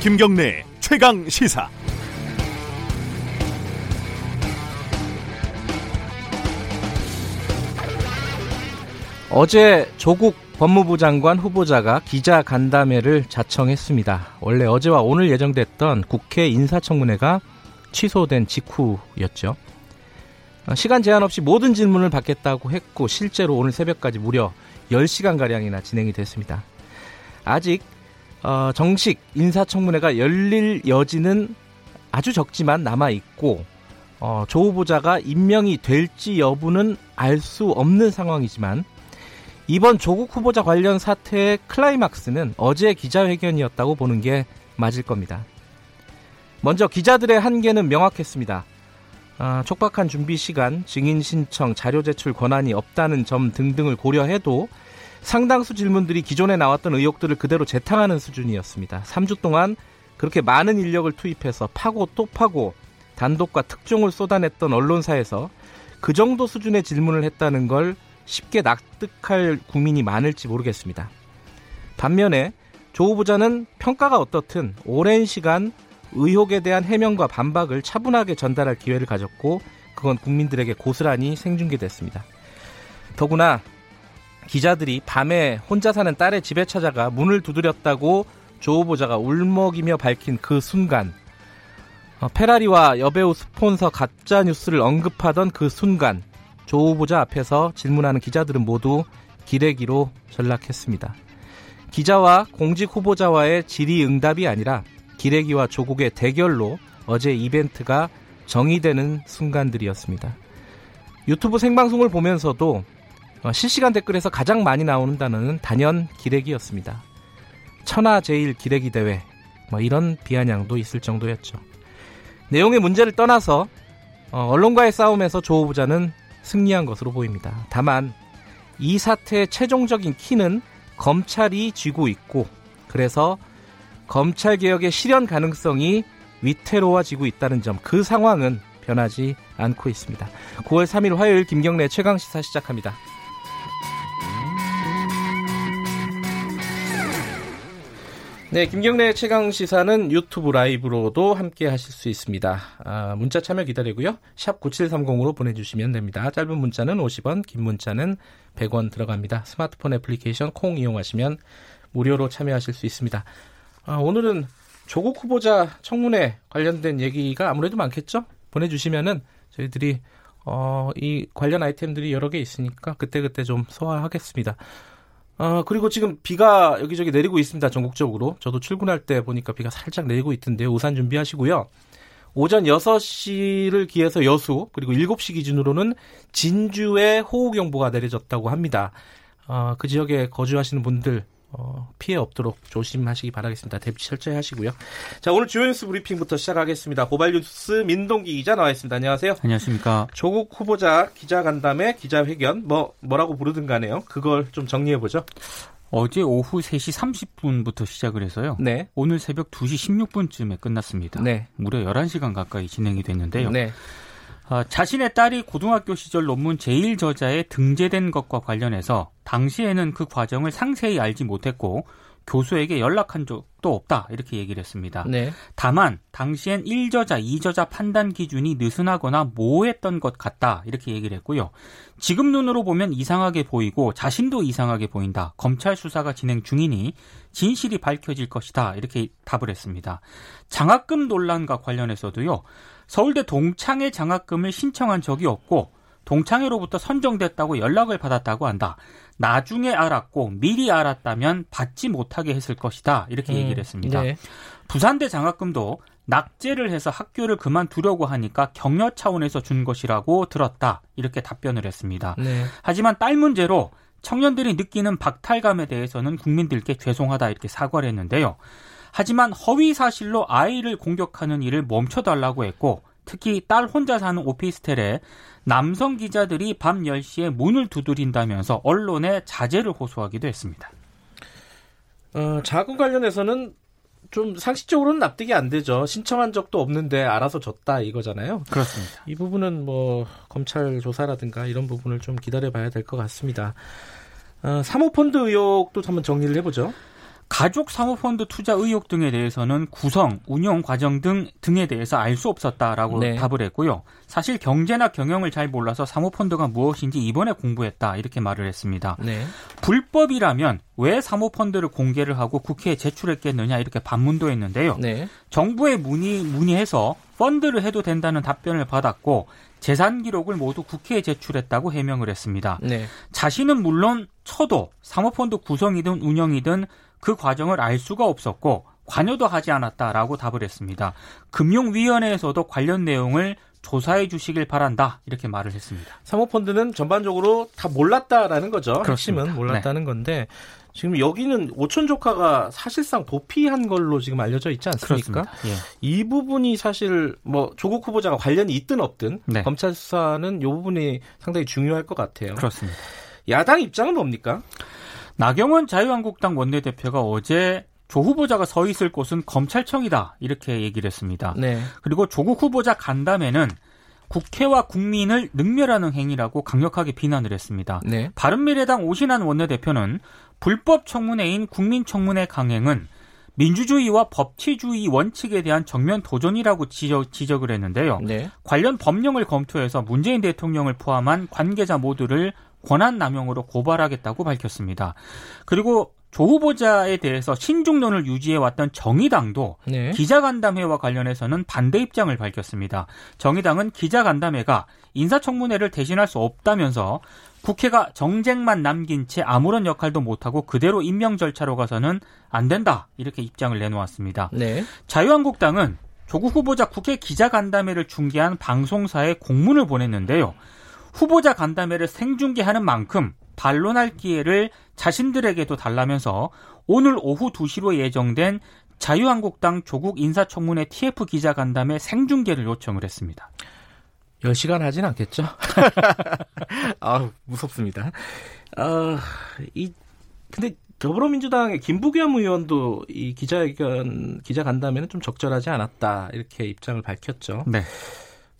김경래 최강 시사. 어제 조국 법무부 장관 후보자가 기자 간담회를 자청했습니다. 원래 어제와 오늘 예정됐던 국회 인사청문회가 취소된 직후였죠. 시간 제한 없이 모든 질문을 받겠다고 했고 실제로 오늘 새벽까지 무려 10시간가량이나 진행이 됐습니다. 아직 어, 정식 인사청문회가 열릴 여지는 아주 적지만 남아 있고 어, 조 후보자가 임명이 될지 여부는 알 수 없는 상황이지만 이번 조국 후보자 관련 사태의 클라이막스는 어제 기자회견이었다고 보는 게 맞을 겁니다. 먼저 기자들의 한계는 명확했습니다. 아, 촉박한 준비 시간, 증인 신청, 자료 제출 권한이 없다는 점 등등을 고려해도 상당수 질문들이 기존에 나왔던 의혹들을 그대로 재탕하는 수준이었습니다. 3주 동안 그렇게 많은 인력을 투입해서 파고 또 파고 단독과 특종을 쏟아냈던 언론사에서 그 정도 수준의 질문을 했다는 걸 쉽게 납득할 국민이 많을지 모르겠습니다. 반면에 조 후보자는 평가가 어떻든 오랜 시간 의혹에 대한 해명과 반박을 차분하게 전달할 기회를 가졌고 그건 국민들에게 고스란히 생중계됐습니다. 더구나 기자들이 밤에 혼자 사는 딸의 집에 찾아가 문을 두드렸다고 조 후보자가 울먹이며 밝힌 그 순간 어, 페라리와 여배우 스폰서 가짜 뉴스를 언급하던 그 순간 조 후보자 앞에서 질문하는 기자들은 모두 기레기로 전락했습니다. 기자와 공직 후보자와의 질의응답이 아니라 기레기와 조국의 대결로 어제 이벤트가 정의되는 순간들이었습니다. 유튜브 생방송을 보면서도 어, 실시간 댓글에서 가장 많이 나오는 단어는 단연 기레기였습니다. 천하 제일 기레기 대회 뭐 이런 비아냥도 있을 정도였죠. 내용의 문제를 떠나서 어, 언론과의 싸움에서 조 후보자는 승리한 것으로 보입니다. 다만 이 사태의 최종적인 키는 검찰이 쥐고 있고 그래서 검찰 개혁의 실현 가능성이 위태로워지고 있다는 점 그 상황은 변하지 않고 있습니다. 9월 3일 화요일 김경래 최강 시사 시작합니다. 네, 김경래 최강 시사는 유튜브 라이브로도 함께 하실 수 있습니다. 아, 문자 참여 기다리고요. 샵 9730으로 보내주시면 됩니다. 짧은 문자는 50원, 긴 문자는 100원 들어갑니다. 스마트폰 애플리케이션 콩 이용하시면 무료로 참여하실 수 있습니다. 아, 오늘은 조국 후보자 청문회 관련된 얘기가 아무래도 많겠죠? 보내주시면은 저희들이 어, 이 관련 아이템들이 여러 개 있으니까 그때그때 좀 소화하겠습니다. 어, 그리고 지금 비가 여기저기 내리고 있습니다. 전국적으로. 저도 출근할 때 보니까 비가 살짝 내리고 있던데요. 우산 준비하시고요. 오전 6시를 기해서 여수, 그리고 7시 기준으로는 진주에 호우경보가 내려졌다고 합니다. 어, 그 지역에 거주하시는 분들 어, 피해 없도록 조심하시기 바라겠습니다. 대비 철저히 하시고요. 자, 오늘 주요 뉴스 브리핑부터 시작하겠습니다. 고발 뉴스 민동기 기자 나와 있습니다. 안녕하세요. 안녕하십니까. 조국 후보자 기자 간담회 기자회견 뭐 뭐라고 부르든 간에요. 그걸 좀 정리해 보죠. 어제 오후 3시 30분부터 시작을 해서요. 네. 오늘 새벽 2시 16분쯤에 끝났습니다. 네. 무려 11시간 가까이 진행이 됐는데요. 네. 어, 자신의 딸이 고등학교 시절 논문 제1저자에 등재된 것과 관련해서 당시에는 그 과정을 상세히 알지 못했고 교수에게 연락한 적도 없다 이렇게 얘기를 했습니다. 네. 다만 당시엔 1저자, 2저자 판단 기준이 느슨하거나 모호했던 것 같다 이렇게 얘기를 했고요. 지금 눈으로 보면 이상하게 보이고 자신도 이상하게 보인다. 검찰 수사가 진행 중이니 진실이 밝혀질 것이다 이렇게 답을 했습니다. 장학금 논란과 관련해서도요. 서울대 동창회 장학금을 신청한 적이 없고 동창회로부터 선정됐다고 연락을 받았다고 한다. 나중에 알았고 미리 알았다면 받지 못하게 했을 것이다. 이렇게 음, 얘기를 했습니다. 네. 부산대 장학금도 낙제를 해서 학교를 그만두려고 하니까 격려 차원에서 준 것이라고 들었다. 이렇게 답변을 했습니다. 네. 하지만 딸 문제로 청년들이 느끼는 박탈감에 대해서는 국민들께 죄송하다 이렇게 사과를 했는데요. 하지만 허위 사실로 아이를 공격하는 일을 멈춰달라고 했고 특히 딸 혼자 사는 오피스텔에 남성 기자들이 밤 10시에 문을 두드린다면서 언론에 자제를 호소하기도 했습니다. 어, 자금 관련해서는 좀 상식적으로는 납득이 안 되죠. 신청한 적도 없는데 알아서 줬다 이거잖아요. 그렇습니다. 이 부분은 뭐 검찰 조사라든가 이런 부분을 좀 기다려 봐야 될 것 같습니다. 어, 사모펀드 의혹도 한번 정리를 해보죠. 가족 사모펀드 투자 의혹 등에 대해서는 구성, 운영 과정 등 등에 대해서 알 수 없었다라고 네. 답을 했고요. 사실 경제나 경영을 잘 몰라서 사모펀드가 무엇인지 이번에 공부했다 이렇게 말을 했습니다. 네. 불법이라면 왜 사모펀드를 공개를 하고 국회에 제출했겠느냐 이렇게 반문도 했는데요. 네. 정부에 문의 문의해서 펀드를 해도 된다는 답변을 받았고 재산 기록을 모두 국회에 제출했다고 해명을 했습니다. 네. 자신은 물론 쳐도 사모펀드 구성이든 운영이든 그 과정을 알 수가 없었고 관여도 하지 않았다라고 답을 했습니다. 금융위원회에서도 관련 내용을 조사해 주시길 바란다 이렇게 말을 했습니다. 사모펀드는 전반적으로 다 몰랐다라는 거죠. 그렇습니다. 핵심은 몰랐다는 네. 건데 지금 여기는 오촌 조카가 사실상 도피한 걸로 지금 알려져 있지 않습니까? 예. 이 부분이 사실 뭐 조국 후보자가 관련이 있든 없든 네. 검찰 수사는 이 부분이 상당히 중요할 것 같아요. 그렇습니다. 야당 입장은 뭡니까? 나경원 자유한국당 원내대표가 어제 조 후보자가 서 있을 곳은 검찰청이다 이렇게 얘기를 했습니다. 네. 그리고 조국 후보자 간담회는 국회와 국민을 능멸하는 행위라고 강력하게 비난을 했습니다. 네. 바른미래당 오신환 원내대표는 불법 청문회인 국민청문회 강행은 민주주의와 법치주의 원칙에 대한 정면 도전이라고 지적, 지적을 했는데요. 네. 관련 법령을 검토해서 문재인 대통령을 포함한 관계자 모두를 권한 남용으로 고발하겠다고 밝혔습니다. 그리고 조 후보자에 대해서 신중론을 유지해왔던 정의당도 네. 기자간담회와 관련해서는 반대 입장을 밝혔습니다. 정의당은 기자간담회가 인사청문회를 대신할 수 없다면서 국회가 정쟁만 남긴 채 아무런 역할도 못하고 그대로 임명 절차로 가서는 안 된다 이렇게 입장을 내놓았습니다. 네. 자유한국당은 조국 후보자 국회 기자간담회를 중계한 방송사에 공문을 보냈는데요. 후보자 간담회를 생중계하는 만큼 반론할 기회를 자신들에게도 달라면서 오늘 오후 2시로 예정된 자유한국당 조국 인사청문회 TF 기자간담회 생중계를 요청을 했습니다. 10시간 하진 않겠죠? 아 무섭습니다. 아, 이, 근데 더불어민주당의 김부겸 의원도 이 기자회견, 기자간담회는 좀 적절하지 않았다. 이렇게 입장을 밝혔죠. 네.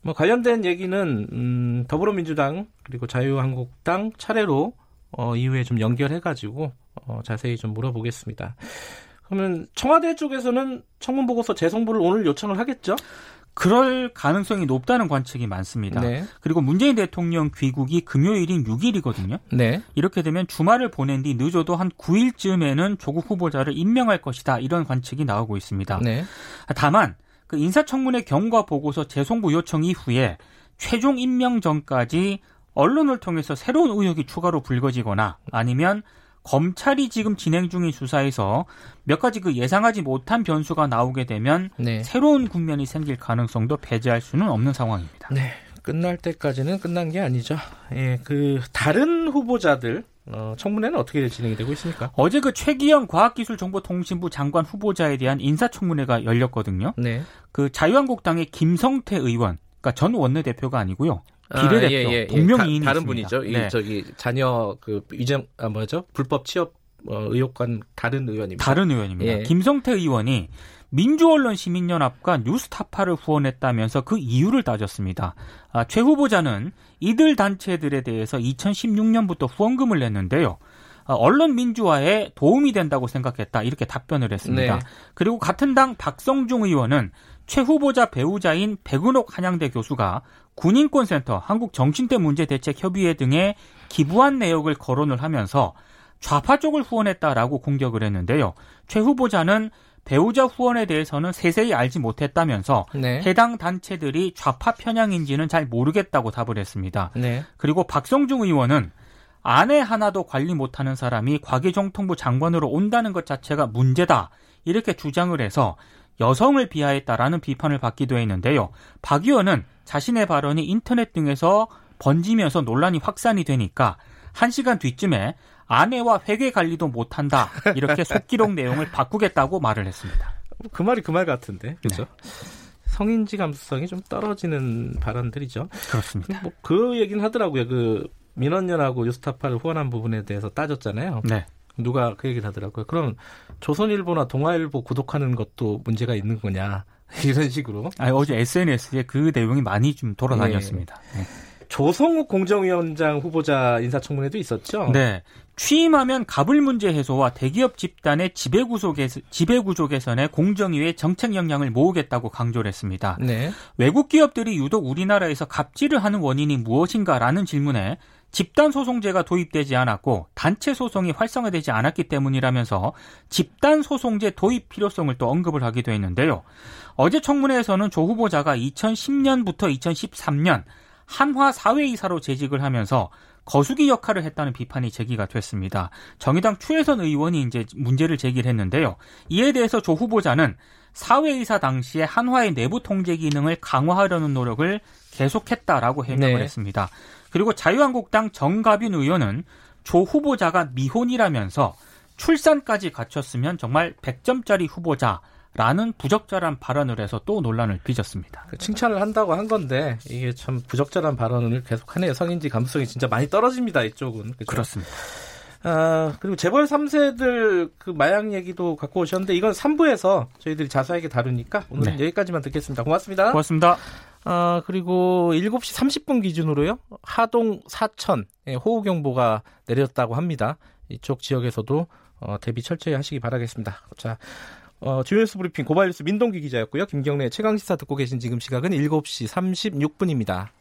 뭐 관련된 얘기는 음, 더불어민주당 그리고 자유한국당 차례로 어, 이후에 좀 연결해가지고 어, 자세히 좀 물어보겠습니다. 그러면 청와대 쪽에서는 청문 보고서 재송부를 오늘 요청을 하겠죠? 그럴 가능성이 높다는 관측이 많습니다. 네. 그리고 문재인 대통령 귀국이 금요일인 6일이거든요. 네. 이렇게 되면 주말을 보낸 뒤 늦어도 한 9일쯤에는 조국 후보자를 임명할 것이다. 이런 관측이 나오고 있습니다. 네. 다만 그 인사청문회 경과 보고서 재송부 요청 이후에 최종 임명 전까지 언론을 통해서 새로운 의혹이 추가로 불거지거나 아니면 검찰이 지금 진행 중인 수사에서 몇 가지 그 예상하지 못한 변수가 나오게 되면 네. 새로운 국면이 생길 가능성도 배제할 수는 없는 상황입니다. 네. 끝날 때까지는 끝난 게 아니죠. 예, 그 다른 후보자들 어, 청문회는 어떻게 진행이 되고 있습니까? 어제 그 최기영 과학기술정보통신부 장관 후보자에 대한 인사청문회가 열렸거든요. 네. 그 자유한국당의 김성태 의원, 그러니까 전 원내대표가 아니고요. 비례대표 아, 예, 예, 예. 동명이인이 다, 른 분이죠. 네. 이 저기 자녀 그 이점 아 뭐죠? 불법 취업 어, 의혹과 다른 의원입니다. 다른 의원입니다. 예. 김성태 의원이 민주언론 시민연합과 뉴스타파를 후원했다면서 그 이유를 따졌습니다. 아, 최 후보자는 이들 단체들에 대해서 2016년부터 후원금을 냈는데요. 아, 언론 민주화에 도움이 된다고 생각했다 이렇게 답변을 했습니다. 네. 그리고 같은 당 박성중 의원은 최 후보자 배우자인 백은옥 한양대 교수가 군인권센터, 한국정신대 문제대책협의회 등에 기부한 내역을 거론을 하면서 좌파 쪽을 후원했다라고 공격을 했는데요. 최 후보자는 배우자 후원에 대해서는 세세히 알지 못했다면서 네. 해당 단체들이 좌파 편향인지는 잘 모르겠다고 답을 했습니다. 네. 그리고 박성중 의원은 아내 하나도 관리 못하는 사람이 과기정통부 장관으로 온다는 것 자체가 문제다 이렇게 주장을 해서 여성을 비하했다라는 비판을 받기도 했는데요. 박 의원은 자신의 발언이 인터넷 등에서 번지면서 논란이 확산이 되니까 한 시간 뒤쯤에 아내와 회계 관리도 못한다 이렇게 속기록 내용을 바꾸겠다고 말을 했습니다. 그 말이 그 말 같은데 그렇죠? 네. 성인지 감수성이 좀 떨어지는 발언들이죠. 그렇습니다. 뭐 그 얘기는 하더라고요. 그 민원연하고 유스타파를 후원한 부분에 대해서 따졌잖아요. 네. 누가 그 얘기를 하더라고요. 그럼 조선일보나 동아일보 구독하는 것도 문제가 있는 거냐 이런 식으로. 아 어제 SNS에 그 내용이 많이 좀 돌아다녔습니다. 네. 네. 조성욱 공정위원장 후보자 인사청문회도 있었죠? 네. 취임하면 가불 문제 해소와 대기업 집단의 지배구조, 개선, 지배구조 개선에 공정위의 정책 역량을 모으겠다고 강조를 했습니다. 네. 외국 기업들이 유독 우리나라에서 갑질을 하는 원인이 무엇인가라는 질문에 집단 소송제가 도입되지 않았고 단체 소송이 활성화되지 않았기 때문이라면서 집단 소송제 도입 필요성을 또 언급을 하기도 했는데요. 어제 청문회에서는 조 후보자가 2010년부터 2013년 한화 사회이사로 재직을 하면서 거수기 역할을 했다는 비판이 제기가 됐습니다. 정의당 추혜선 의원이 이제 문제를 제기를 했는데요. 이에 대해서 조 후보자는 사회이사 당시에 한화의 내부 통제 기능을 강화하려는 노력을 계속했다라고 해명을 네. 했습니다. 그리고 자유한국당 정가빈 의원은 조 후보자가 미혼이라면서 출산까지 갖췄으면 정말 100점짜리 후보자 라는 부적절한 발언을 해서 또 논란을 빚었습니다. 그 칭찬을 한다고 한 건데 이게 참 부적절한 발언을 계속하네요. 성인지 감수성이 진짜 많이 떨어집니다. 이쪽은. 그렇죠? 그렇습니다 아, 그리고 재벌 3세들 그 마약 얘기도 갖고 오셨는데 이건 3부에서 저희들이 자세하게 다루니까 오늘은 네. 여기까지만 듣겠습니다. 고맙습니다. 고맙습니다. 아, 그리고 7시 30분 기준으로요. 하동 사천 호우 경보가 내렸다고 합니다. 이쪽 지역에서도 어, 대비 철저히 하시기 바라겠습니다. 자, 어, 주요 뉴스 브리핑 고발뉴스 민동기 기자였고요. 김경래 최강시사 듣고 계신 지금 시각은 7시 36분입니다.